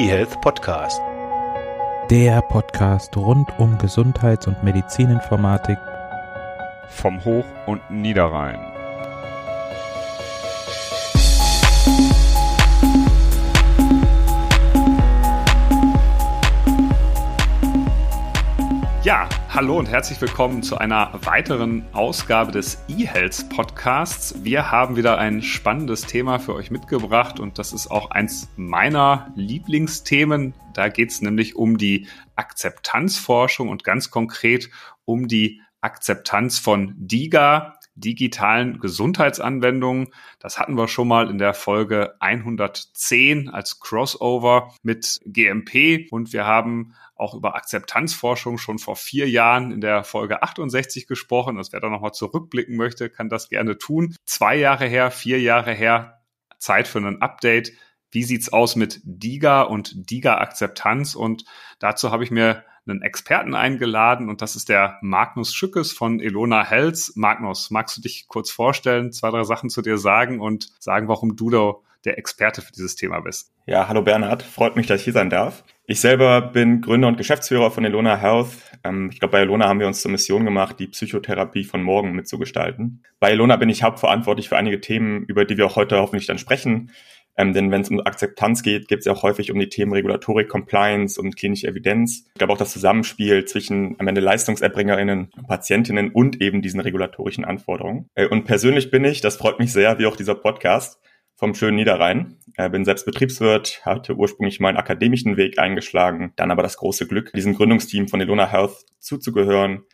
eHealth Podcast. Der Podcast rund um Gesundheits- und Medizininformatik vom Hoch- und Niederrhein. Ja, hallo und herzlich willkommen zu einer weiteren Ausgabe des eHealth Podcasts. Wir haben wieder ein spannendes Thema für euch mitgebracht und das ist auch eins meiner Lieblingsthemen. Da geht es nämlich um die Akzeptanzforschung und ganz konkret um die Akzeptanz von DIGA, digitalen Gesundheitsanwendungen. Das hatten wir schon mal in der Folge 110 als Crossover mit GMP und wir haben auch über Akzeptanzforschung schon vor vier Jahren in der Folge 68 gesprochen. Also wer da nochmal zurückblicken möchte, kann das gerne tun. Zwei Jahre her, vier Jahre her, Zeit für ein Update. Wie sieht's aus mit DIGA und DIGA-Akzeptanz? Und dazu habe ich mir einen Experten eingeladen und das ist der Magnus Schückes von Elona Health. Magnus, magst du dich kurz vorstellen, zwei, drei Sachen zu dir sagen und sagen, warum du da der Experte für dieses Thema bist? Ja, hallo Bernhard, freut mich, dass ich hier sein darf. Ich selber bin Gründer und Geschäftsführer von Elona Health. Ähm, ich glaube, bei Elona haben wir uns zur Mission gemacht, die Psychotherapie von morgen mitzugestalten. Bei Elona bin ich hauptverantwortlich für einige Themen, über die wir auch heute hoffentlich dann sprechen. Ähm, denn wenn es um Akzeptanz geht, geht es ja auch häufig um die Themen Regulatorik, Compliance und klinische Evidenz. Ich glaube auch das Zusammenspiel zwischen am Ende LeistungserbringerInnen, Patientinnen und eben diesen regulatorischen Anforderungen. Äh, und persönlich bin ich, das freut mich sehr, wie auch dieser Podcast, vom schönen Niederrhein. Äh, bin selbst Betriebswirt, hatte ursprünglich meinen akademischen Weg eingeschlagen, dann aber das große Glück, diesem Gründungsteam von Elona Health zuzugehören.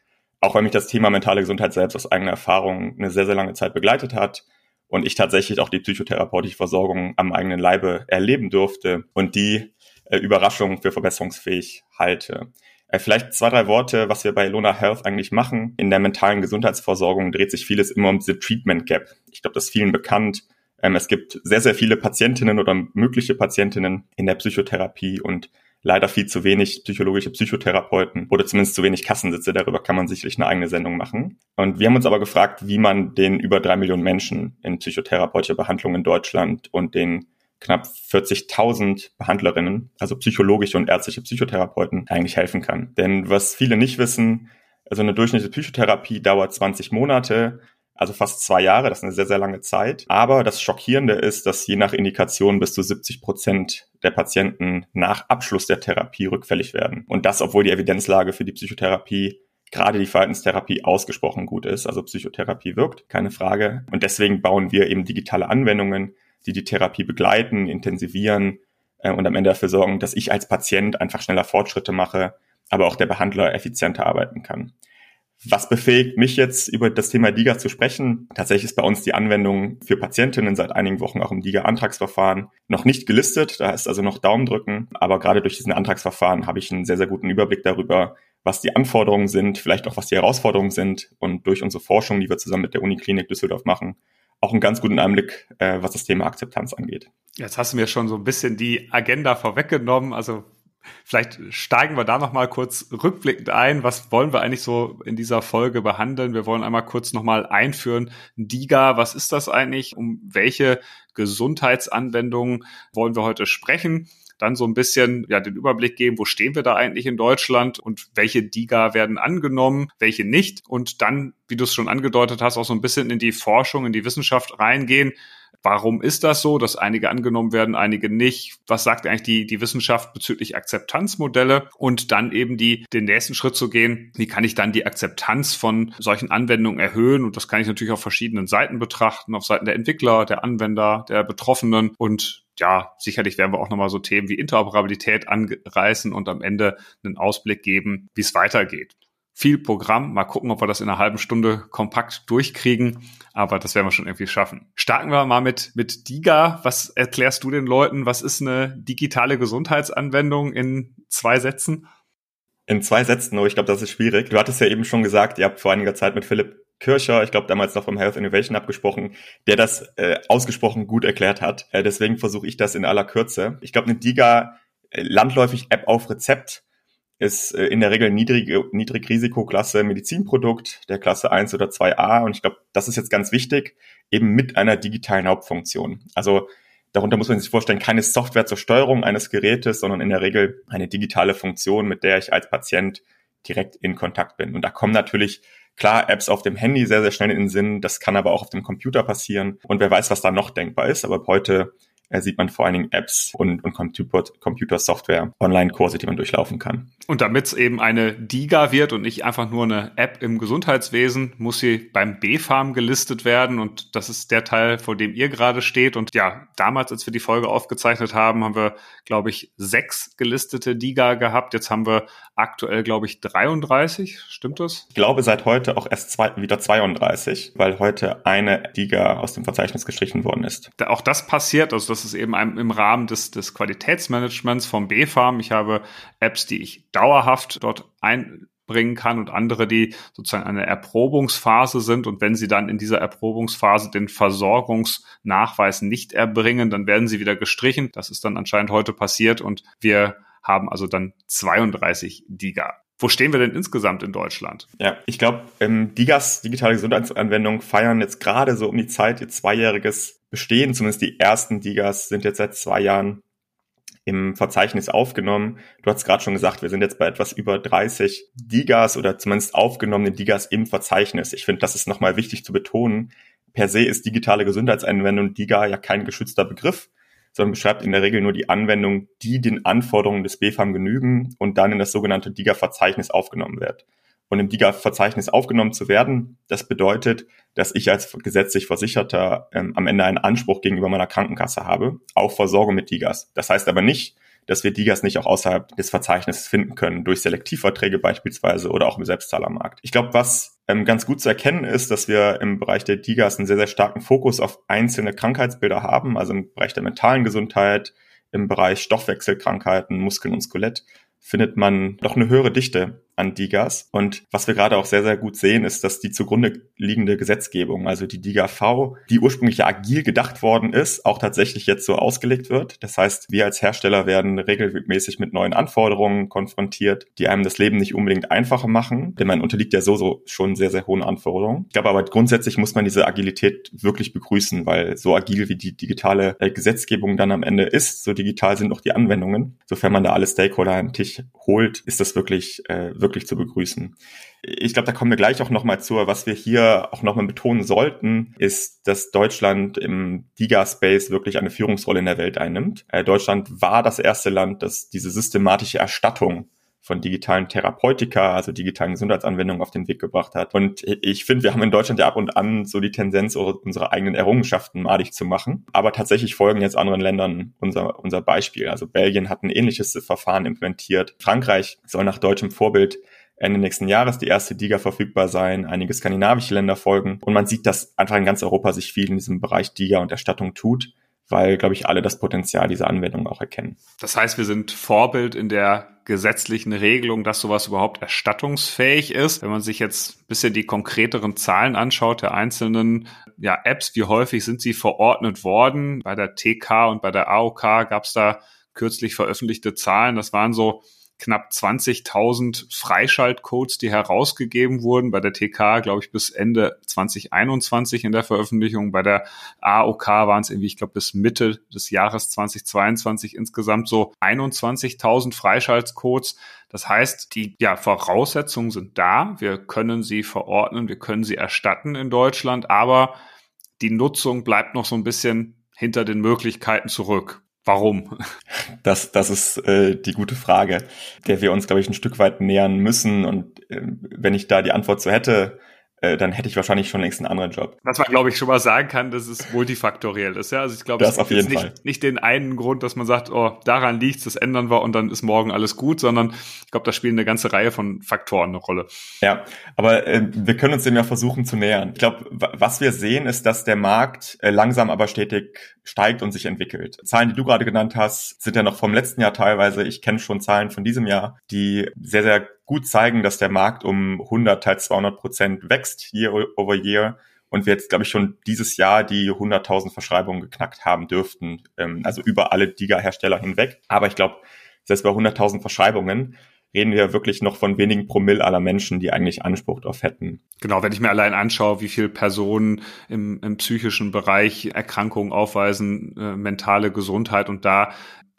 Auch weil mich das Thema mentale Gesundheit selbst aus eigener Erfahrung eine sehr, sehr lange Zeit begleitet hat und ich tatsächlich auch die psychotherapeutische Versorgung am eigenen Leibe erleben durfte und die äh, Überraschung für verbesserungsfähig halte. Äh, vielleicht zwei, drei Worte, was wir bei Lona Health eigentlich machen. In der mentalen Gesundheitsversorgung dreht sich vieles immer um diese Treatment Gap. Ich glaube, das ist vielen bekannt. Ähm, es gibt sehr, sehr viele Patientinnen oder mögliche Patientinnen in der Psychotherapie und leider viel zu wenig psychologische Psychotherapeuten oder zumindest zu wenig Kassensitze. Darüber kann man sicherlich eine eigene Sendung machen. Und wir haben uns aber gefragt, wie man den über drei Millionen Menschen in psychotherapeutischer Behandlung in Deutschland und den knapp 40.000 Behandlerinnen, also psychologische und ärztliche Psychotherapeuten, eigentlich helfen kann. Denn was viele nicht wissen, also eine durchschnittliche Psychotherapie dauert 20 Monate also fast zwei Jahre, das ist eine sehr, sehr lange Zeit. Aber das Schockierende ist, dass je nach Indikation bis zu 70 Prozent der Patienten nach Abschluss der Therapie rückfällig werden. Und das, obwohl die Evidenzlage für die Psychotherapie gerade die Verhaltenstherapie ausgesprochen gut ist. Also Psychotherapie wirkt, keine Frage. Und deswegen bauen wir eben digitale Anwendungen, die die Therapie begleiten, intensivieren äh, und am Ende dafür sorgen, dass ich als Patient einfach schneller Fortschritte mache, aber auch der Behandler effizienter arbeiten kann. Was befähigt mich jetzt über das Thema DIGA zu sprechen? Tatsächlich ist bei uns die Anwendung für Patientinnen seit einigen Wochen auch im DIGA-Antragsverfahren noch nicht gelistet. Da ist also noch Daumen drücken. Aber gerade durch diesen Antragsverfahren habe ich einen sehr, sehr guten Überblick darüber, was die Anforderungen sind, vielleicht auch was die Herausforderungen sind und durch unsere Forschung, die wir zusammen mit der Uniklinik Düsseldorf machen, auch einen ganz guten Einblick, äh, was das Thema Akzeptanz angeht. Jetzt hast du mir schon so ein bisschen die Agenda vorweggenommen. Also Vielleicht steigen wir da noch mal kurz rückblickend ein. Was wollen wir eigentlich so in dieser Folge behandeln? Wir wollen einmal kurz noch mal einführen. DIGA, was ist das eigentlich? Um welche Gesundheitsanwendungen wollen wir heute sprechen? Dann so ein bisschen ja den Überblick geben, wo stehen wir da eigentlich in Deutschland und welche DIGA werden angenommen, welche nicht. Und dann, wie du es schon angedeutet hast, auch so ein bisschen in die Forschung, in die Wissenschaft reingehen Warum ist das so, dass einige angenommen werden, einige nicht? Was sagt eigentlich die, die Wissenschaft bezüglich Akzeptanzmodelle? Und dann eben die, den nächsten Schritt zu gehen, wie kann ich dann die Akzeptanz von solchen Anwendungen erhöhen? Und das kann ich natürlich auf verschiedenen Seiten betrachten, auf Seiten der Entwickler, der Anwender, der Betroffenen und ja, sicherlich werden wir auch nochmal so Themen wie Interoperabilität anreißen und am Ende einen Ausblick geben, wie es weitergeht viel Programm. Mal gucken, ob wir das in einer halben Stunde kompakt durchkriegen. Aber das werden wir schon irgendwie schaffen. Starten wir mal mit, mit DIGA. Was erklärst du den Leuten? Was ist eine digitale Gesundheitsanwendung in zwei Sätzen? In zwei Sätzen, oh, ich glaube, das ist schwierig. Du hattest ja eben schon gesagt, ihr habt vor einiger Zeit mit Philipp Kircher, ich glaube damals noch vom Health Innovation abgesprochen, der das äh, ausgesprochen gut erklärt hat. Äh, deswegen versuche ich das in aller Kürze. Ich glaube, eine DIGA äh, landläufig App auf Rezept ist äh, in der Regel niedrige, Niedrigrisikoklasse Medizinprodukt der Klasse 1 oder 2a. Und ich glaube, das ist jetzt ganz wichtig, eben mit einer digitalen Hauptfunktion. Also Darunter muss man sich vorstellen, keine Software zur Steuerung eines Gerätes, sondern in der Regel eine digitale Funktion, mit der ich als Patient direkt in Kontakt bin. Und da kommen natürlich klar Apps auf dem Handy sehr, sehr schnell in den Sinn. Das kann aber auch auf dem Computer passieren. Und wer weiß, was da noch denkbar ist. Aber heute sieht man vor allen Dingen Apps und, und Computersoftware, Online-Kurse, die man durchlaufen kann. Und damit es eben eine DIGA wird und nicht einfach nur eine App im Gesundheitswesen, muss sie beim B-Farm gelistet werden. Und das ist der Teil, vor dem ihr gerade steht. Und ja, damals, als wir die Folge aufgezeichnet haben, haben wir, glaube ich, sechs gelistete DIGA gehabt. Jetzt haben wir aktuell, glaube ich, 33. Stimmt das? Ich glaube, seit heute auch erst zwei, wieder 32, weil heute eine DIGA aus dem Verzeichnis gestrichen worden ist. Auch das passiert, also das ist eben im Rahmen des, des Qualitätsmanagements vom B-Farm. Ich habe Apps, die ich dauerhaft dort einbringen kann und andere, die sozusagen eine Erprobungsphase sind. Und wenn sie dann in dieser Erprobungsphase den Versorgungsnachweis nicht erbringen, dann werden sie wieder gestrichen. Das ist dann anscheinend heute passiert und wir haben also dann 32 DIGA. Wo stehen wir denn insgesamt in Deutschland? Ja, ich glaube, ähm, DIGAs, digitale Gesundheitsanwendungen, feiern jetzt gerade so um die Zeit ihr zweijähriges Bestehen. Zumindest die ersten DIGAs sind jetzt seit zwei Jahren im Verzeichnis aufgenommen. Du hast gerade schon gesagt, wir sind jetzt bei etwas über 30 Digas oder zumindest aufgenommene Digas im Verzeichnis. Ich finde, das ist nochmal wichtig zu betonen. Per se ist digitale Gesundheitsanwendung Diga ja kein geschützter Begriff, sondern beschreibt in der Regel nur die Anwendung, die den Anforderungen des BFAM genügen und dann in das sogenannte DIGA-Verzeichnis aufgenommen wird und im DIGA-Verzeichnis aufgenommen zu werden. Das bedeutet, dass ich als gesetzlich Versicherter ähm, am Ende einen Anspruch gegenüber meiner Krankenkasse habe auf Versorgung mit DIGAs. Das heißt aber nicht, dass wir DIGAs nicht auch außerhalb des Verzeichnisses finden können, durch Selektivverträge beispielsweise oder auch im Selbstzahlermarkt. Ich glaube, was ähm, ganz gut zu erkennen ist, dass wir im Bereich der DIGAs einen sehr, sehr starken Fokus auf einzelne Krankheitsbilder haben, also im Bereich der mentalen Gesundheit, im Bereich Stoffwechselkrankheiten, Muskeln und Skelett findet man doch eine höhere Dichte an DIGAs. Und was wir gerade auch sehr, sehr gut sehen, ist, dass die zugrunde liegende Gesetzgebung, also die DIGA-V, die ursprünglich agil gedacht worden ist, auch tatsächlich jetzt so ausgelegt wird. Das heißt, wir als Hersteller werden regelmäßig mit neuen Anforderungen konfrontiert, die einem das Leben nicht unbedingt einfacher machen, denn man unterliegt ja so, so schon sehr, sehr hohen Anforderungen. Ich glaube aber grundsätzlich muss man diese Agilität wirklich begrüßen, weil so agil wie die digitale äh, Gesetzgebung dann am Ende ist, so digital sind auch die Anwendungen. Sofern man da alle Stakeholder an den Tisch holt, ist das wirklich, äh, wirklich zu begrüßen. Ich glaube, da kommen wir gleich auch nochmal zu. Was wir hier auch nochmal betonen sollten, ist, dass Deutschland im DIGA-Space wirklich eine Führungsrolle in der Welt einnimmt. Äh, Deutschland war das erste Land, das diese systematische Erstattung von digitalen Therapeutika, also digitalen Gesundheitsanwendungen auf den Weg gebracht hat. Und ich finde, wir haben in Deutschland ja ab und an so die Tendenz, unsere eigenen Errungenschaften madig zu machen. Aber tatsächlich folgen jetzt anderen Ländern unser, unser Beispiel. Also Belgien hat ein ähnliches Verfahren implementiert. Frankreich soll nach deutschem Vorbild Ende nächsten Jahres die erste DIGA verfügbar sein. Einige skandinavische Länder folgen. Und man sieht, dass einfach in ganz Europa sich viel in diesem Bereich DIGA und Erstattung tut weil, glaube ich, alle das Potenzial dieser Anwendung auch erkennen. Das heißt, wir sind Vorbild in der gesetzlichen Regelung, dass sowas überhaupt erstattungsfähig ist. Wenn man sich jetzt ein bisschen die konkreteren Zahlen anschaut der einzelnen ja, Apps, wie häufig sind sie verordnet worden? Bei der TK und bei der AOK gab es da kürzlich veröffentlichte Zahlen. Das waren so knapp 20.000 Freischaltcodes, die herausgegeben wurden. Bei der TK, glaube ich, bis Ende 2021 in der Veröffentlichung. Bei der AOK waren es irgendwie, ich glaube, bis Mitte des Jahres 2022 insgesamt so 21.000 Freischaltcodes. Das heißt, die ja, Voraussetzungen sind da. Wir können sie verordnen, wir können sie erstatten in Deutschland, aber die Nutzung bleibt noch so ein bisschen hinter den Möglichkeiten zurück. Warum? Das, das ist äh, die gute Frage, der wir uns, glaube ich, ein Stück weit nähern müssen. Und äh, wenn ich da die Antwort so hätte, äh, dann hätte ich wahrscheinlich schon längst einen anderen Job. Was man, glaube ich, schon mal sagen kann, dass es multifaktoriell ist. Ja? Also ich glaube, es gibt nicht, Fall. nicht den einen Grund, dass man sagt, oh, daran liegt's, das ändern wir und dann ist morgen alles gut, sondern ich glaube, da spielen eine ganze Reihe von Faktoren eine Rolle. Ja, aber äh, wir können uns dem ja versuchen zu nähern. Ich glaube, was wir sehen, ist, dass der Markt äh, langsam aber stetig steigt und sich entwickelt. Zahlen, die du gerade genannt hast, sind ja noch vom letzten Jahr teilweise. Ich kenne schon Zahlen von diesem Jahr, die sehr, sehr gut zeigen, dass der Markt um 100, teils 200 Prozent wächst year over year und wir jetzt, glaube ich, schon dieses Jahr die 100.000 Verschreibungen geknackt haben dürften, ähm, also über alle DIGA-Hersteller hinweg. Aber ich glaube, selbst bei 100.000 Verschreibungen reden wir wirklich noch von wenigen Promille aller Menschen, die eigentlich Anspruch darauf hätten. Genau, wenn ich mir allein anschaue, wie viele Personen im, im psychischen Bereich Erkrankungen aufweisen, äh, mentale Gesundheit und da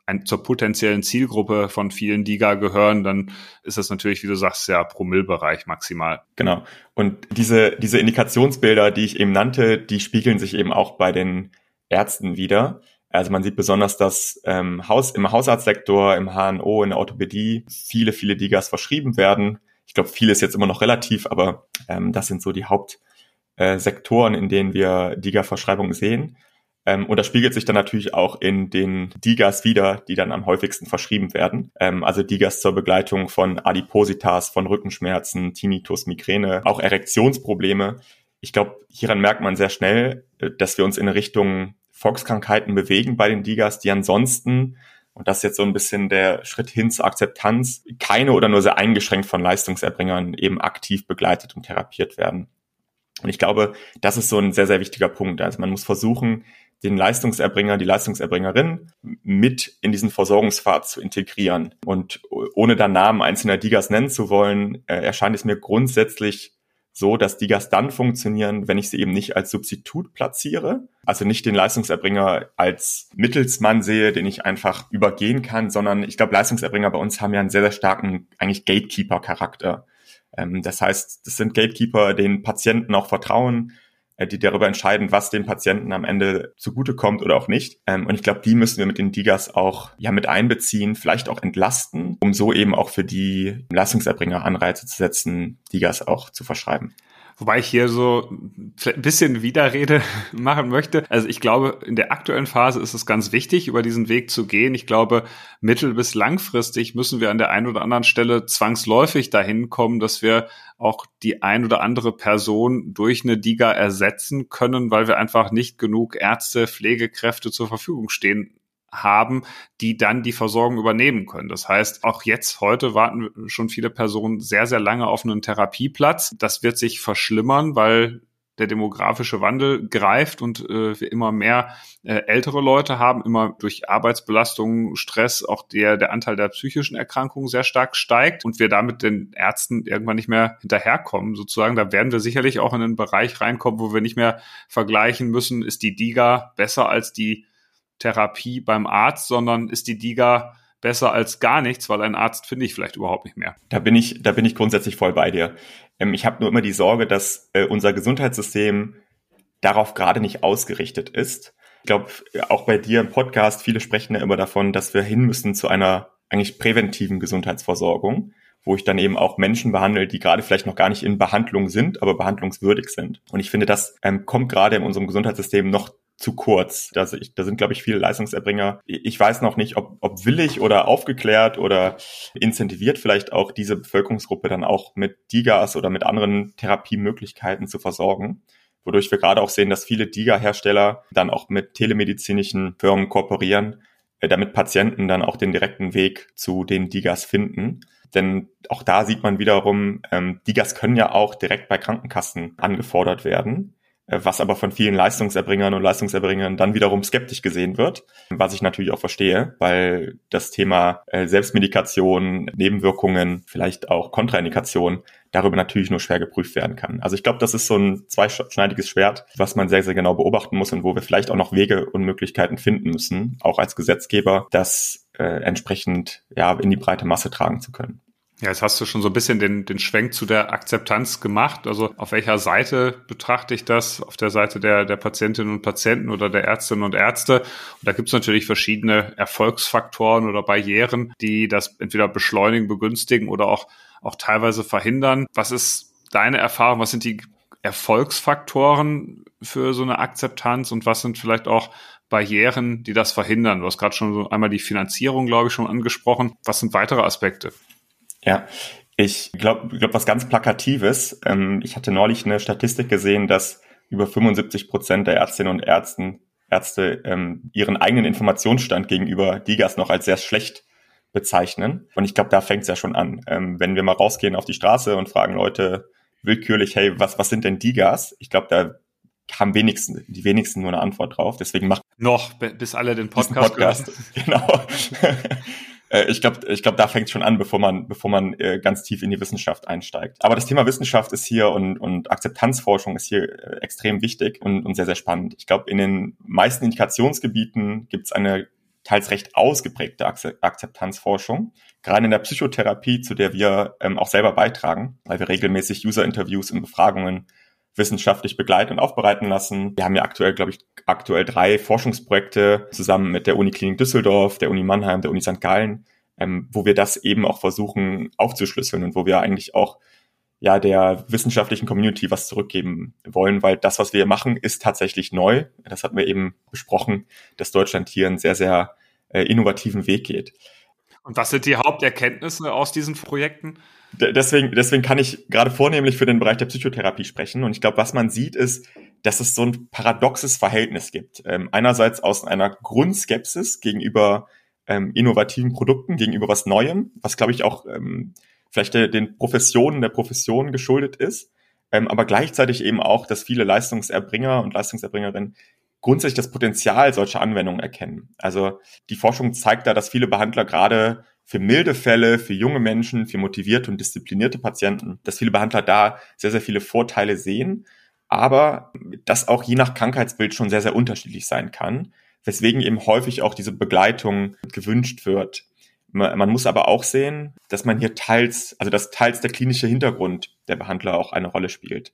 ein, zur potenziellen Zielgruppe von vielen DIGA gehören, dann ist das natürlich, wie du sagst, ja Promillbereich maximal. Genau. Und diese, diese Indikationsbilder, die ich eben nannte, die spiegeln sich eben auch bei den Ärzten wieder. Also man sieht besonders, dass ähm, Haus, im Hausarztsektor, im HNO, in der Orthopädie viele, viele Digas verschrieben werden. Ich glaube, viel ist jetzt immer noch relativ, aber ähm, das sind so die Hauptsektoren, äh, in denen wir Diga-Verschreibungen sehen. Ähm, und das spiegelt sich dann natürlich auch in den Digas wieder, die dann am häufigsten verschrieben werden. Ähm, also Digas zur Begleitung von Adipositas, von Rückenschmerzen, Tinnitus, Migräne, auch Erektionsprobleme. Ich glaube, hieran merkt man sehr schnell, äh, dass wir uns in Richtung Volkskrankheiten bewegen bei den Digas, die ansonsten, und das ist jetzt so ein bisschen der Schritt hin zur Akzeptanz, keine oder nur sehr eingeschränkt von Leistungserbringern eben aktiv begleitet und therapiert werden. Und ich glaube, das ist so ein sehr, sehr wichtiger Punkt. Also man muss versuchen, den Leistungserbringer, die Leistungserbringerin mit in diesen Versorgungspfad zu integrieren. Und ohne da Namen einzelner Digas nennen zu wollen, äh, erscheint es mir grundsätzlich so, dass Digas dann funktionieren, wenn ich sie eben nicht als Substitut platziere, also nicht den Leistungserbringer als Mittelsmann sehe, den ich einfach übergehen kann, sondern ich glaube, Leistungserbringer bei uns haben ja einen sehr, sehr starken eigentlich Gatekeeper-Charakter. Ähm, das heißt, das sind Gatekeeper, den Patienten auch vertrauen, die darüber entscheiden, was dem Patienten am Ende zugutekommt oder auch nicht. Ähm, und ich glaube, die müssen wir mit den Digas auch ja mit einbeziehen, vielleicht auch entlasten, um so eben auch für die Leistungserbringer Anreize zu setzen, Digas auch zu verschreiben. Wobei ich hier so ein bisschen Widerrede machen möchte. Also ich glaube, in der aktuellen Phase ist es ganz wichtig, über diesen Weg zu gehen. Ich glaube, mittel- bis langfristig müssen wir an der einen oder anderen Stelle zwangsläufig dahin kommen, dass wir auch die ein oder andere Person durch eine DIGA ersetzen können, weil wir einfach nicht genug Ärzte, Pflegekräfte zur Verfügung stehen haben, die dann die Versorgung übernehmen können. Das heißt, auch jetzt heute warten schon viele Personen sehr, sehr lange auf einen Therapieplatz. Das wird sich verschlimmern, weil der demografische Wandel greift und äh, wir immer mehr äh, ältere Leute haben, immer durch Arbeitsbelastung, Stress, auch der, der Anteil der psychischen Erkrankungen sehr stark steigt und wir damit den Ärzten irgendwann nicht mehr hinterherkommen, sozusagen. Da werden wir sicherlich auch in einen Bereich reinkommen, wo wir nicht mehr vergleichen müssen, ist die DIGA besser als die Therapie beim Arzt, sondern ist die DIGA besser als gar nichts, weil ein Arzt finde ich vielleicht überhaupt nicht mehr. Da bin ich, da bin ich grundsätzlich voll bei dir. Ähm, ich habe nur immer die Sorge, dass äh, unser Gesundheitssystem darauf gerade nicht ausgerichtet ist. Ich glaube, auch bei dir im Podcast, viele sprechen ja immer davon, dass wir hin müssen zu einer eigentlich präventiven Gesundheitsversorgung, wo ich dann eben auch Menschen behandle, die gerade vielleicht noch gar nicht in Behandlung sind, aber behandlungswürdig sind. Und ich finde, das ähm, kommt gerade in unserem Gesundheitssystem noch zu kurz. Da, da sind, glaube ich, viele Leistungserbringer. Ich weiß noch nicht, ob, ob willig oder aufgeklärt oder incentiviert vielleicht auch diese Bevölkerungsgruppe dann auch mit DIGAs oder mit anderen Therapiemöglichkeiten zu versorgen. Wodurch wir gerade auch sehen, dass viele DIGA-Hersteller dann auch mit telemedizinischen Firmen kooperieren, äh, damit Patienten dann auch den direkten Weg zu den DIGAs finden. Denn auch da sieht man wiederum, ähm, DIGAs können ja auch direkt bei Krankenkassen angefordert werden. Äh, was aber von vielen Leistungserbringern und Leistungserbringern dann wiederum skeptisch gesehen wird, was ich natürlich auch verstehe, weil das Thema äh, Selbstmedikation, Nebenwirkungen, vielleicht auch Kontraindikation darüber natürlich nur schwer geprüft werden kann. Also ich glaube, das ist so ein zweischneidiges Schwert, was man sehr, sehr genau beobachten muss und wo wir vielleicht auch noch Wege und Möglichkeiten finden müssen, auch als Gesetzgeber, das äh, entsprechend ja in die breite Masse tragen zu können. Ja, jetzt hast du schon so ein bisschen den, den Schwenk zu der Akzeptanz gemacht. Also auf welcher Seite betrachte ich das? Auf der Seite der, der Patientinnen und Patienten oder der Ärztinnen und Ärzte. Und da gibt es natürlich verschiedene Erfolgsfaktoren oder Barrieren, die das entweder beschleunigen, begünstigen oder auch, auch teilweise verhindern. Was ist deine Erfahrung? Was sind die Erfolgsfaktoren für so eine Akzeptanz und was sind vielleicht auch Barrieren, die das verhindern? Du hast gerade schon so einmal die Finanzierung, glaube ich, schon angesprochen. Was sind weitere Aspekte? Ja, ich glaube, glaub, was ganz Plakatives. Ähm, ich hatte neulich eine Statistik gesehen, dass über 75 Prozent der Ärztinnen und Ärzten, Ärzte ähm, ihren eigenen Informationsstand gegenüber DIGAS noch als sehr schlecht bezeichnen. Und ich glaube, da fängt es ja schon an. Ähm, wenn wir mal rausgehen auf die Straße und fragen Leute willkürlich, hey, was, was sind denn DIGAS? Ich glaube, da haben wenigsten, die wenigsten nur eine Antwort drauf. Deswegen macht noch, bis alle den Podcast, Podcast genau. Äh, ich glaube, ich glaube, da fängt es schon an, bevor man, bevor man äh, ganz tief in die Wissenschaft einsteigt. Aber das Thema Wissenschaft ist hier und, und Akzeptanzforschung ist hier äh, extrem wichtig und, und sehr, sehr spannend. Ich glaube, in den meisten Indikationsgebieten gibt es eine teils recht ausgeprägte Akzeptanzforschung, gerade in der Psychotherapie, zu der wir ähm, auch selber beitragen, weil wir regelmäßig User-Interviews und Befragungen wissenschaftlich begleiten und aufbereiten lassen. Wir haben ja aktuell, glaube ich, aktuell drei Forschungsprojekte zusammen mit der Uniklinik Düsseldorf, der Uni Mannheim, der Uni St. Gallen, ähm, wo wir das eben auch versuchen aufzuschlüsseln und wo wir eigentlich auch ja der wissenschaftlichen Community was zurückgeben wollen, weil das, was wir machen, ist tatsächlich neu. Das hatten wir eben besprochen, dass Deutschland hier einen sehr, sehr äh, innovativen Weg geht. Und was sind die Haupterkenntnisse aus diesen Projekten? Deswegen, deswegen kann ich gerade vornehmlich für den Bereich der Psychotherapie sprechen. Und ich glaube, was man sieht, ist, dass es so ein paradoxes Verhältnis gibt. Ähm, einerseits aus einer Grundskepsis gegenüber ähm, innovativen Produkten, gegenüber was Neuem, was glaube ich auch ähm, vielleicht der, den Professionen der Profession geschuldet ist, ähm, aber gleichzeitig eben auch, dass viele Leistungserbringer und Leistungserbringerinnen grundsätzlich das Potenzial solcher Anwendungen erkennen. Also die Forschung zeigt da, dass viele Behandler gerade für milde Fälle, für junge Menschen, für motivierte und disziplinierte Patienten, dass viele Behandler da sehr, sehr viele Vorteile sehen, aber das auch je nach Krankheitsbild schon sehr, sehr unterschiedlich sein kann, weswegen eben häufig auch diese Begleitung gewünscht wird. Man muss aber auch sehen, dass man hier teils, also dass teils der klinische Hintergrund der Behandler auch eine Rolle spielt.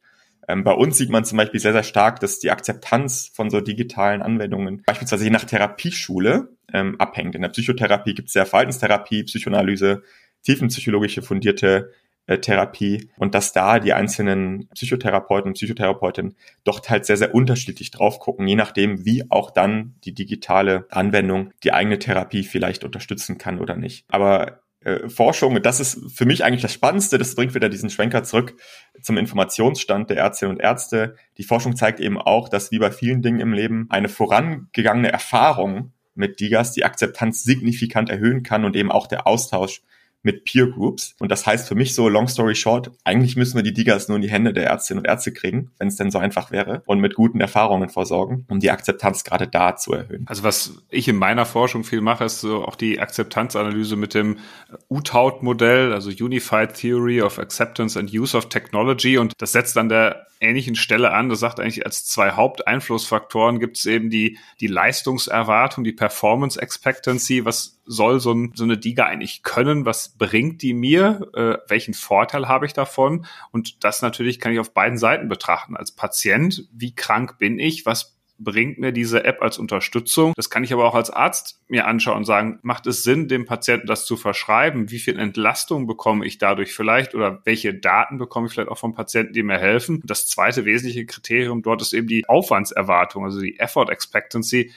Ähm, bei uns sieht man zum Beispiel sehr, sehr stark, dass die Akzeptanz von so digitalen Anwendungen beispielsweise je nach Therapieschule ähm, abhängt. In der Psychotherapie gibt es ja Verhaltenstherapie, Psychoanalyse, tiefenpsychologische fundierte äh, Therapie und dass da die einzelnen Psychotherapeuten und Psychotherapeutinnen doch halt sehr, sehr unterschiedlich drauf gucken, je nachdem, wie auch dann die digitale Anwendung die eigene Therapie vielleicht unterstützen kann oder nicht. Aber äh, Forschung, das ist für mich eigentlich das Spannendste, das bringt wieder diesen Schwenker zurück zum Informationsstand der Ärztinnen und Ärzte. Die Forschung zeigt eben auch, dass wie bei vielen Dingen im Leben eine vorangegangene Erfahrung mit Digas die Akzeptanz signifikant erhöhen kann und eben auch der Austausch mit Peer Groups. Und das heißt für mich so, long story short, eigentlich müssen wir die Digas nur in die Hände der Ärztinnen und Ärzte kriegen, wenn es denn so einfach wäre, und mit guten Erfahrungen versorgen, um die Akzeptanz gerade da zu erhöhen. Also was ich in meiner Forschung viel mache, ist so auch die Akzeptanzanalyse mit dem UTAUT-Modell, also Unified Theory of Acceptance and Use of Technology. Und das setzt an der ähnlichen Stelle an. Das sagt eigentlich, als zwei Haupteinflussfaktoren gibt es eben die, die Leistungserwartung, die Performance Expectancy. Was soll so, ein, so eine Diga eigentlich können? Was bringt die mir? Äh, welchen Vorteil habe ich davon? Und das natürlich kann ich auf beiden Seiten betrachten. Als Patient, wie krank bin ich? Was bringt mir diese App als Unterstützung. Das kann ich aber auch als Arzt mir anschauen und sagen, macht es Sinn, dem Patienten das zu verschreiben? Wie viel Entlastung bekomme ich dadurch vielleicht oder welche Daten bekomme ich vielleicht auch vom Patienten, die mir helfen? Das zweite wesentliche Kriterium dort ist eben die Aufwandserwartung, also die Effort Expectancy.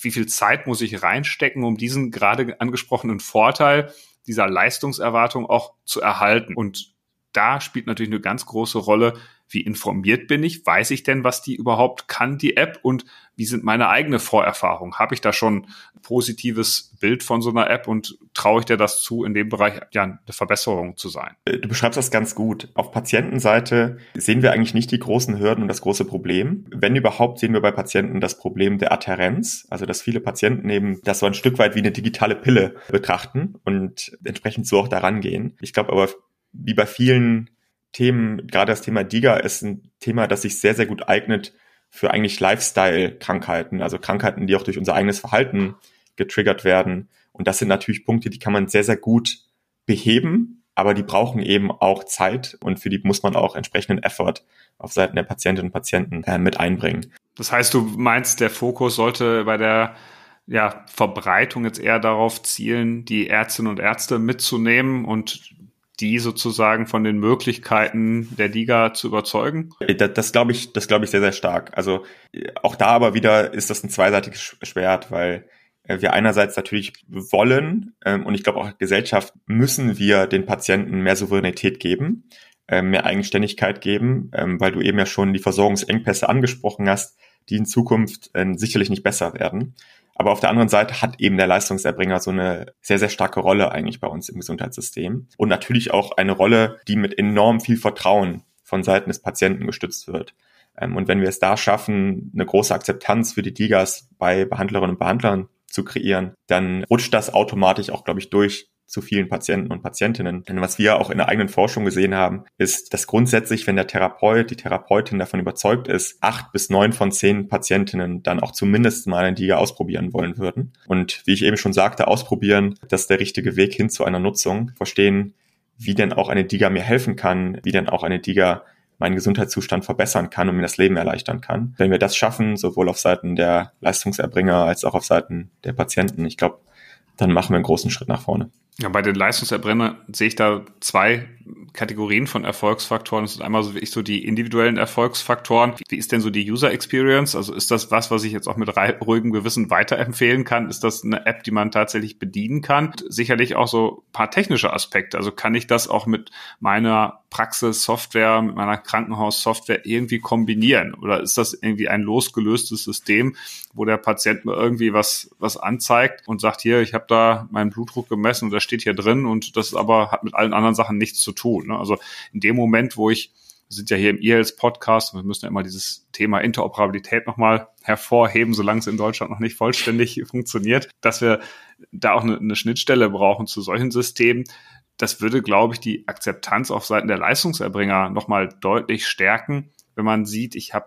Wie viel Zeit muss ich reinstecken, um diesen gerade angesprochenen Vorteil dieser Leistungserwartung auch zu erhalten? Und da spielt natürlich eine ganz große Rolle, wie informiert bin ich? Weiß ich denn, was die überhaupt kann, die App? Und wie sind meine eigene Vorerfahrungen? Habe ich da schon ein positives Bild von so einer App und traue ich dir das zu, in dem Bereich ja eine Verbesserung zu sein? Du beschreibst das ganz gut. Auf Patientenseite sehen wir eigentlich nicht die großen Hürden und das große Problem. Wenn überhaupt, sehen wir bei Patienten das Problem der Adherenz, also dass viele Patienten eben das so ein Stück weit wie eine digitale Pille betrachten und entsprechend so auch daran gehen. Ich glaube aber, wie bei vielen Themen, gerade das Thema DIGA ist ein Thema, das sich sehr, sehr gut eignet für eigentlich Lifestyle-Krankheiten, also Krankheiten, die auch durch unser eigenes Verhalten getriggert werden. Und das sind natürlich Punkte, die kann man sehr, sehr gut beheben, aber die brauchen eben auch Zeit und für die muss man auch entsprechenden Effort auf Seiten der Patientinnen und Patienten äh, mit einbringen. Das heißt, du meinst, der Fokus sollte bei der ja, Verbreitung jetzt eher darauf zielen, die Ärztinnen und Ärzte mitzunehmen und die sozusagen von den Möglichkeiten der Liga zu überzeugen? Das, das glaube ich, das glaube ich sehr, sehr stark. Also auch da aber wieder ist das ein zweiseitiges Schwert, weil äh, wir einerseits natürlich wollen ähm, und ich glaube auch Gesellschaft müssen wir den Patienten mehr Souveränität geben, äh, mehr Eigenständigkeit geben, ähm, weil du eben ja schon die Versorgungsengpässe angesprochen hast, die in Zukunft äh, sicherlich nicht besser werden. Aber auf der anderen Seite hat eben der Leistungserbringer so eine sehr, sehr starke Rolle eigentlich bei uns im Gesundheitssystem. Und natürlich auch eine Rolle, die mit enorm viel Vertrauen von Seiten des Patienten gestützt wird. Ähm, und wenn wir es da schaffen, eine große Akzeptanz für die Digas bei Behandlerinnen und Behandlern zu kreieren, dann rutscht das automatisch auch, glaube ich, durch zu vielen Patienten und Patientinnen. Denn was wir auch in der eigenen Forschung gesehen haben, ist, dass grundsätzlich, wenn der Therapeut, die Therapeutin davon überzeugt ist, acht bis neun von zehn Patientinnen dann auch zumindest mal eine Diga ausprobieren wollen würden. Und wie ich eben schon sagte, ausprobieren, das ist der richtige Weg hin zu einer Nutzung. Verstehen, wie denn auch eine Diga mir helfen kann, wie denn auch eine Diga meinen Gesundheitszustand verbessern kann und mir das Leben erleichtern kann. Wenn wir das schaffen, sowohl auf Seiten der Leistungserbringer als auch auf Seiten der Patienten, ich glaube, dann machen wir einen großen Schritt nach vorne. Ja, bei den Leistungserbrennern sehe ich da zwei Kategorien von Erfolgsfaktoren. Das ist einmal so wie ich so die individuellen Erfolgsfaktoren. Wie ist denn so die User Experience? Also ist das was, was ich jetzt auch mit ruhigem Gewissen weiterempfehlen kann? Ist das eine App, die man tatsächlich bedienen kann? Sicherlich auch so paar technische Aspekte. Also kann ich das auch mit meiner Praxissoftware, mit meiner Krankenhaussoftware irgendwie kombinieren? Oder ist das irgendwie ein losgelöstes System, wo der Patient mir irgendwie was, was anzeigt und sagt, hier, ich habe da meinen Blutdruck gemessen und das steht hier drin und das aber hat mit allen anderen Sachen nichts zu tun. Ne? Also in dem Moment, wo ich wir sind ja hier im IELTS Podcast und wir müssen ja immer dieses Thema Interoperabilität nochmal hervorheben, solange es in Deutschland noch nicht vollständig funktioniert, dass wir da auch eine, eine Schnittstelle brauchen zu solchen Systemen. Das würde, glaube ich, die Akzeptanz auf Seiten der Leistungserbringer nochmal deutlich stärken, wenn man sieht, ich habe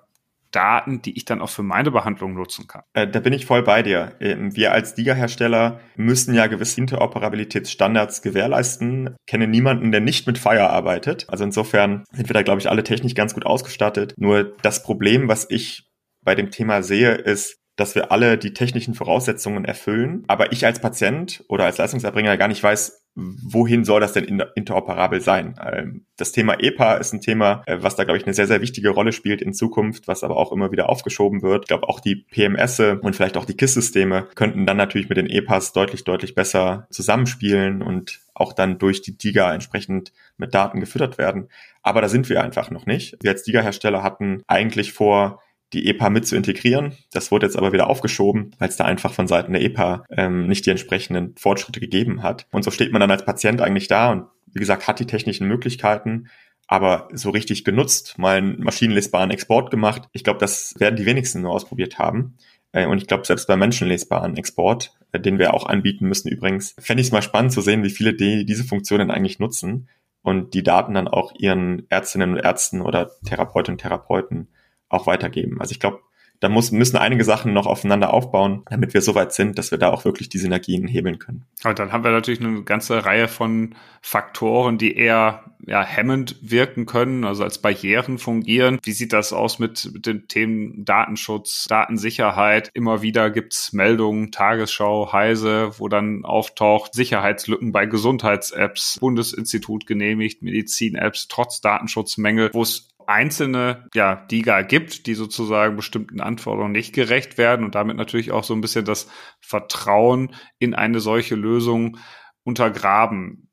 Daten, die ich dann auch für meine Behandlung nutzen kann. Äh, da bin ich voll bei dir. Ähm, wir als Liga-Hersteller müssen ja gewisse Interoperabilitätsstandards gewährleisten. Ich kenne niemanden, der nicht mit Fire arbeitet. Also insofern sind wir da, glaube ich, alle technisch ganz gut ausgestattet. Nur das Problem, was ich bei dem Thema sehe, ist, dass wir alle die technischen Voraussetzungen erfüllen, aber ich als Patient oder als Leistungserbringer gar nicht weiß, wohin soll das denn interoperabel sein? Ähm, das Thema EPA ist ein Thema, äh, was da, glaube ich, eine sehr, sehr wichtige Rolle spielt in Zukunft, was aber auch immer wieder aufgeschoben wird. Ich glaube, auch die PMS und vielleicht auch die KISS-Systeme könnten dann natürlich mit den EPAs deutlich, deutlich besser zusammenspielen und auch dann durch die DIGA entsprechend mit Daten gefüttert werden. Aber da sind wir einfach noch nicht. Wir als DIGA-Hersteller hatten eigentlich vor, die EPA mit zu integrieren. Das wurde jetzt aber wieder aufgeschoben, weil es da einfach von Seiten der EPA ähm, nicht die entsprechenden Fortschritte gegeben hat. Und so steht man dann als Patient eigentlich da und wie gesagt, hat die technischen Möglichkeiten, aber so richtig genutzt, mal einen maschinenlesbaren Export gemacht. Ich glaube, das werden die wenigsten nur ausprobiert haben. Äh, und ich glaube, selbst beim menschenlesbaren Export, äh, den wir auch anbieten müssen übrigens, fände ich es mal spannend zu sehen, wie viele die diese Funktionen eigentlich nutzen und die Daten dann auch ihren Ärztinnen und Ärzten oder Therapeutinnen und Therapeuten auch weitergeben. Also ich glaube, da muss, müssen einige Sachen noch aufeinander aufbauen, damit wir so weit sind, dass wir da auch wirklich die Synergien hebeln können. Und dann haben wir natürlich eine ganze Reihe von Faktoren, die eher ja, hemmend wirken können, also als Barrieren fungieren. Wie sieht das aus mit, mit den Themen Datenschutz, Datensicherheit? Immer wieder gibt's Meldungen, Tagesschau, Heise, wo dann auftaucht Sicherheitslücken bei Gesundheits-Apps, Bundesinstitut genehmigt, Medizin-Apps, trotz Datenschutzmängel, wo es einzelne ja, DIGA gibt, die sozusagen bestimmten Anforderungen nicht gerecht werden und damit natürlich auch so ein bisschen das Vertrauen in eine solche Lösung untergraben.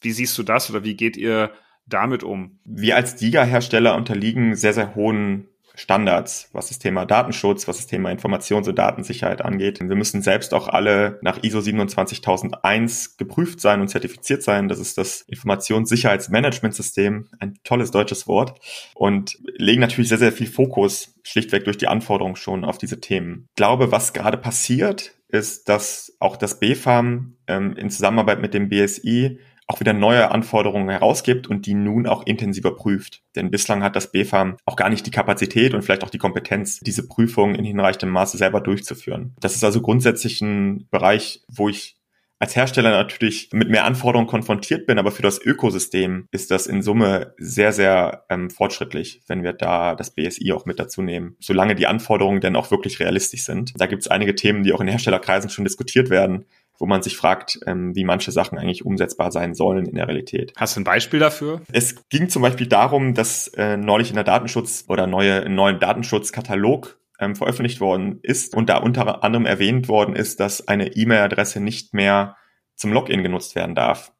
Wie siehst du das oder wie geht ihr damit um? Wir als DIGA-Hersteller unterliegen sehr, sehr hohen Standards, was das Thema Datenschutz, was das Thema Informations- und Datensicherheit angeht. Wir müssen selbst auch alle nach ISO 27001 geprüft sein und zertifiziert sein. Das ist das Informationssicherheitsmanagementsystem, ein tolles deutsches Wort und legen natürlich sehr, sehr viel Fokus schlichtweg durch die Anforderungen schon auf diese Themen. Ich glaube, was gerade passiert, ist, dass auch das BFAM ähm, in Zusammenarbeit mit dem BSI auch wieder neue Anforderungen herausgibt und die nun auch intensiver prüft. Denn bislang hat das BFAM auch gar nicht die Kapazität und vielleicht auch die Kompetenz, diese Prüfung in hinreichendem Maße selber durchzuführen. Das ist also grundsätzlich ein Bereich, wo ich als Hersteller natürlich mit mehr Anforderungen konfrontiert bin, aber für das Ökosystem ist das in Summe sehr, sehr ähm, fortschrittlich, wenn wir da das BSI auch mit dazu nehmen, solange die Anforderungen denn auch wirklich realistisch sind. Da gibt es einige Themen, die auch in Herstellerkreisen schon diskutiert werden, wo man sich fragt, ähm, wie manche Sachen eigentlich umsetzbar sein sollen in der Realität. Hast du ein Beispiel dafür? Es ging zum Beispiel darum, dass äh, neulich in der Datenschutz oder neue, einen neuen Datenschutzkatalog ähm, veröffentlicht worden ist und da unter anderem erwähnt worden ist, dass eine E-Mail-Adresse nicht mehr zum Login genutzt werden darf.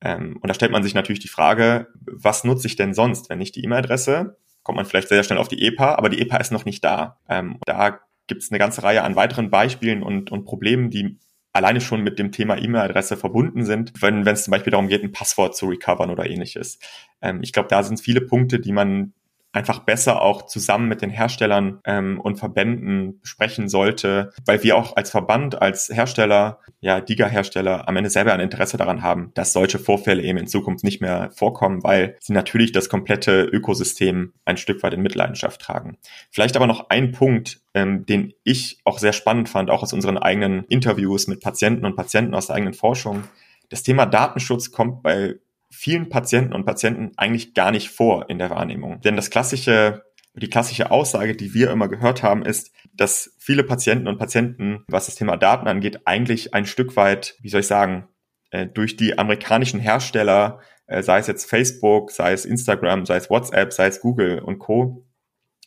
Ähm, und da stellt man sich natürlich die Frage, was nutze ich denn sonst? Wenn nicht die E-Mail-Adresse, kommt man vielleicht sehr schnell auf die EPA, aber die EPA ist noch nicht da. Ähm, da gibt es eine ganze Reihe an weiteren Beispielen und, und Problemen, die alleine schon mit dem Thema E-Mail-Adresse verbunden sind, wenn es zum Beispiel darum geht, ein Passwort zu recovern oder ähnliches. Ähm, ich glaube, da sind viele Punkte, die man einfach besser auch zusammen mit den Herstellern ähm, und Verbänden sprechen sollte, weil wir auch als Verband, als Hersteller, ja, Diga-Hersteller am Ende selber ein Interesse daran haben, dass solche Vorfälle eben in Zukunft nicht mehr vorkommen, weil sie natürlich das komplette Ökosystem ein Stück weit in Mitleidenschaft tragen. Vielleicht aber noch ein Punkt, ähm, den ich auch sehr spannend fand, auch aus unseren eigenen Interviews mit Patienten und Patienten aus der eigenen Forschung. Das Thema Datenschutz kommt bei vielen Patienten und Patienten eigentlich gar nicht vor in der Wahrnehmung. Denn das klassische, die klassische Aussage, die wir immer gehört haben, ist, dass viele Patienten und Patienten, was das Thema Daten angeht, eigentlich ein Stück weit, wie soll ich sagen, äh, durch die amerikanischen Hersteller, äh, sei es jetzt Facebook, sei es Instagram, sei es WhatsApp, sei es Google und Co.,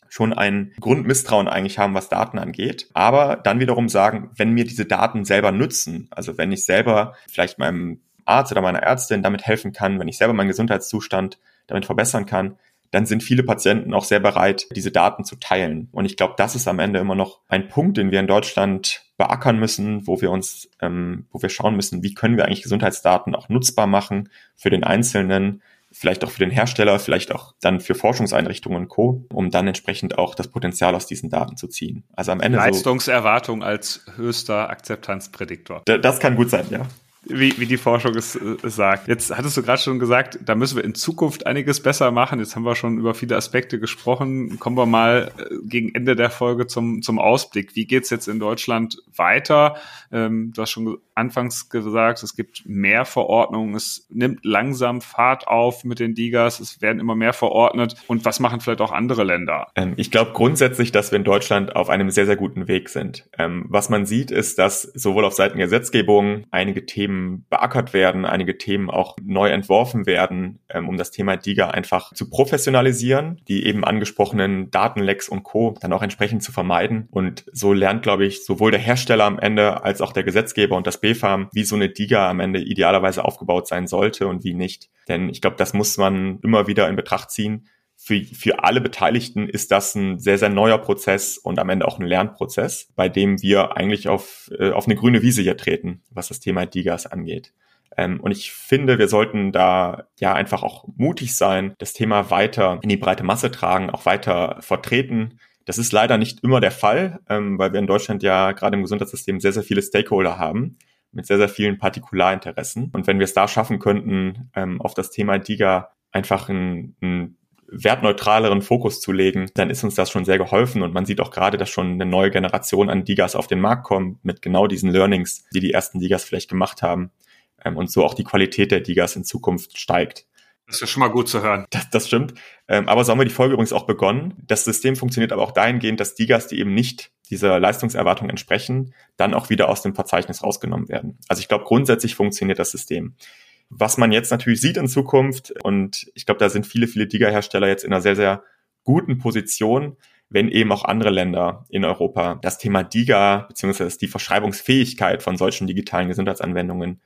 schon ein Grundmisstrauen eigentlich haben, was Daten angeht. Aber dann wiederum sagen, wenn mir diese Daten selber nützen, also wenn ich selber vielleicht meinem Arzt oder meiner Ärztin damit helfen kann, wenn ich selber meinen Gesundheitszustand damit verbessern kann, dann sind viele Patienten auch sehr bereit, diese Daten zu teilen. Und ich glaube, das ist am Ende immer noch ein Punkt, den wir in Deutschland beackern müssen, wo wir uns, ähm, wo wir schauen müssen, wie können wir eigentlich Gesundheitsdaten auch nutzbar machen für den Einzelnen, vielleicht auch für den Hersteller, vielleicht auch dann für Forschungseinrichtungen und Co., um dann entsprechend auch das Potenzial aus diesen Daten zu ziehen. Also am Ende Leistungserwartung so, als höchster Akzeptanzprädiktor. Das kann gut sein, ja wie, wie die Forschung es, es äh, sagt. Jetzt hattest du gerade schon gesagt, da müssen wir in Zukunft einiges besser machen. Jetzt haben wir schon über viele Aspekte gesprochen. Kommen wir mal äh, gegen Ende der Folge zum, zum Ausblick. Wie geht's jetzt in Deutschland weiter? Ähm, du hast schon anfangs gesagt, es gibt mehr Verordnungen. Es nimmt langsam Fahrt auf mit den Digas. Es werden immer mehr verordnet. Und was machen vielleicht auch andere Länder? Ähm, ich glaube grundsätzlich, dass wir in Deutschland auf einem sehr, sehr guten Weg sind. Ähm, was man sieht, ist, dass sowohl auf Seiten Gesetzgebung einige Themen Themen beackert werden, einige Themen auch neu entworfen werden, ähm, um das Thema DIGA einfach zu professionalisieren, die eben angesprochenen Datenlecks und Co. dann auch entsprechend zu vermeiden. Und so lernt, glaube ich, sowohl der Hersteller am Ende als auch der Gesetzgeber und das BFAM, wie so eine DIGA am Ende idealerweise aufgebaut sein sollte und wie nicht. Denn ich glaube, das muss man immer wieder in Betracht ziehen für, für alle Beteiligten ist das ein sehr, sehr neuer Prozess und am Ende auch ein Lernprozess, bei dem wir eigentlich auf, äh, auf eine grüne Wiese hier treten, was das Thema Digas angeht. Ähm, und ich finde, wir sollten da ja einfach auch mutig sein, das Thema weiter in die breite Masse tragen, auch weiter vertreten. Das ist leider nicht immer der Fall, ähm, weil wir in Deutschland ja gerade im Gesundheitssystem sehr, sehr viele Stakeholder haben mit sehr, sehr vielen Partikularinteressen. Und wenn wir es da schaffen könnten, ähm, auf das Thema DIGA einfach ein, ein wertneutraleren Fokus zu legen, dann ist uns das schon sehr geholfen und man sieht auch gerade, dass schon eine neue Generation an Digas auf den Markt kommt mit genau diesen Learnings, die die ersten Digas vielleicht gemacht haben ähm, und so auch die Qualität der Digas in Zukunft steigt. Das ist schon mal gut zu hören. Das, das stimmt. Ähm, aber so haben wir die Folge übrigens auch begonnen. Das System funktioniert aber auch dahingehend, dass Digas, die eben nicht dieser Leistungserwartung entsprechen, dann auch wieder aus dem Verzeichnis rausgenommen werden. Also ich glaube, grundsätzlich funktioniert das System. Was man jetzt natürlich sieht in Zukunft, und ich glaube, da sind viele, viele Tigerhersteller jetzt in einer sehr, sehr guten Position, wenn eben auch andere Länder in Europa das Thema DIGA beziehungsweise die Verschreibungsfähigkeit von solchen digitalen Gesundheitsanwendungen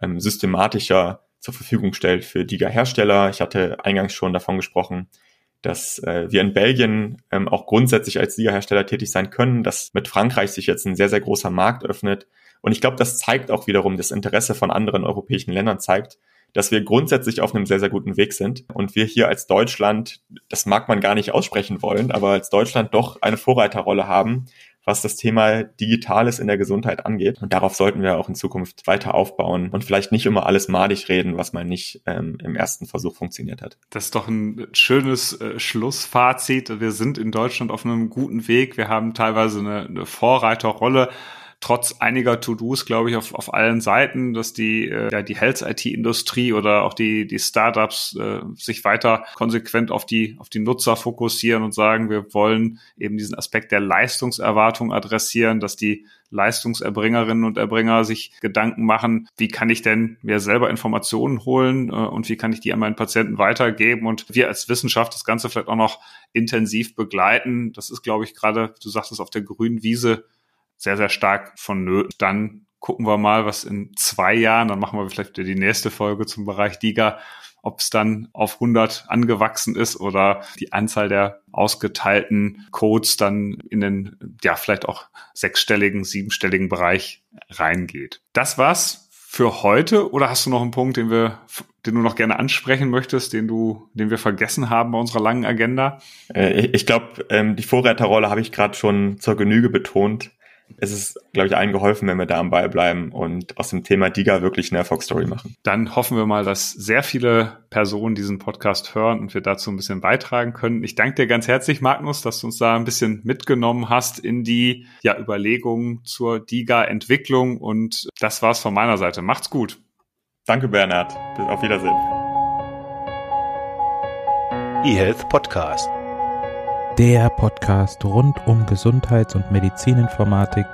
ähm, systematischer zur Verfügung stellt für DIGA-Hersteller. Ich hatte eingangs schon davon gesprochen, dass äh, wir in Belgien ähm, auch grundsätzlich als DIGA-Hersteller tätig sein können, dass mit Frankreich sich jetzt ein sehr, sehr großer Markt öffnet, und ich glaube, das zeigt auch wiederum, das Interesse von anderen europäischen Ländern zeigt, dass wir grundsätzlich auf einem sehr, sehr guten Weg sind. Und wir hier als Deutschland, das mag man gar nicht aussprechen wollen, aber als Deutschland doch eine Vorreiterrolle haben, was das Thema Digitales in der Gesundheit angeht. Und darauf sollten wir auch in Zukunft weiter aufbauen und vielleicht nicht immer alles madig reden, was mal nicht ähm, im ersten Versuch funktioniert hat. Das ist doch ein schönes äh, Schlussfazit. Wir sind in Deutschland auf einem guten Weg. Wir haben teilweise eine, eine Vorreiterrolle trotz einiger To-Dos, glaube ich, auf, auf allen Seiten, dass die, äh, ja, die Health-IT-Industrie oder auch die, die Startups äh, sich weiter konsequent auf die, auf die Nutzer fokussieren und sagen, wir wollen eben diesen Aspekt der Leistungserwartung adressieren, dass die Leistungserbringerinnen und Erbringer sich Gedanken machen, wie kann ich denn mir selber Informationen holen äh, und wie kann ich die an meinen Patienten weitergeben und wir als Wissenschaft das Ganze vielleicht auch noch intensiv begleiten. Das ist, glaube ich, gerade, du sagtest, auf der grünen Wiese sehr, sehr stark vonnöten. Dann gucken wir mal, was in zwei Jahren, dann machen wir vielleicht wieder die nächste Folge zum Bereich Diga, ob es dann auf 100 angewachsen ist oder die Anzahl der ausgeteilten Codes dann in den, ja, vielleicht auch sechsstelligen, siebenstelligen Bereich reingeht. Das war's für heute oder hast du noch einen Punkt, den wir, den du noch gerne ansprechen möchtest, den du, den wir vergessen haben bei unserer langen Agenda? Äh, ich glaube, ähm, die Vorreiterrolle habe ich gerade schon zur Genüge betont es ist, glaube ich, allen geholfen, wenn wir da am Ball bleiben und aus dem Thema Diga wirklich eine Erfolgsstory machen. Dann hoffen wir mal, dass sehr viele Personen diesen Podcast hören und wir dazu ein bisschen beitragen können. Ich danke dir ganz herzlich, Magnus, dass du uns da ein bisschen mitgenommen hast in die ja, Überlegungen zur Diga-Entwicklung und das war's von meiner Seite. Macht's gut. Danke, Bernhard. Auf Wiedersehen. eHealth Podcast der Podcast rund um Gesundheits- und Medizininformatik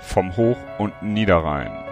vom Hoch- und Niederrhein.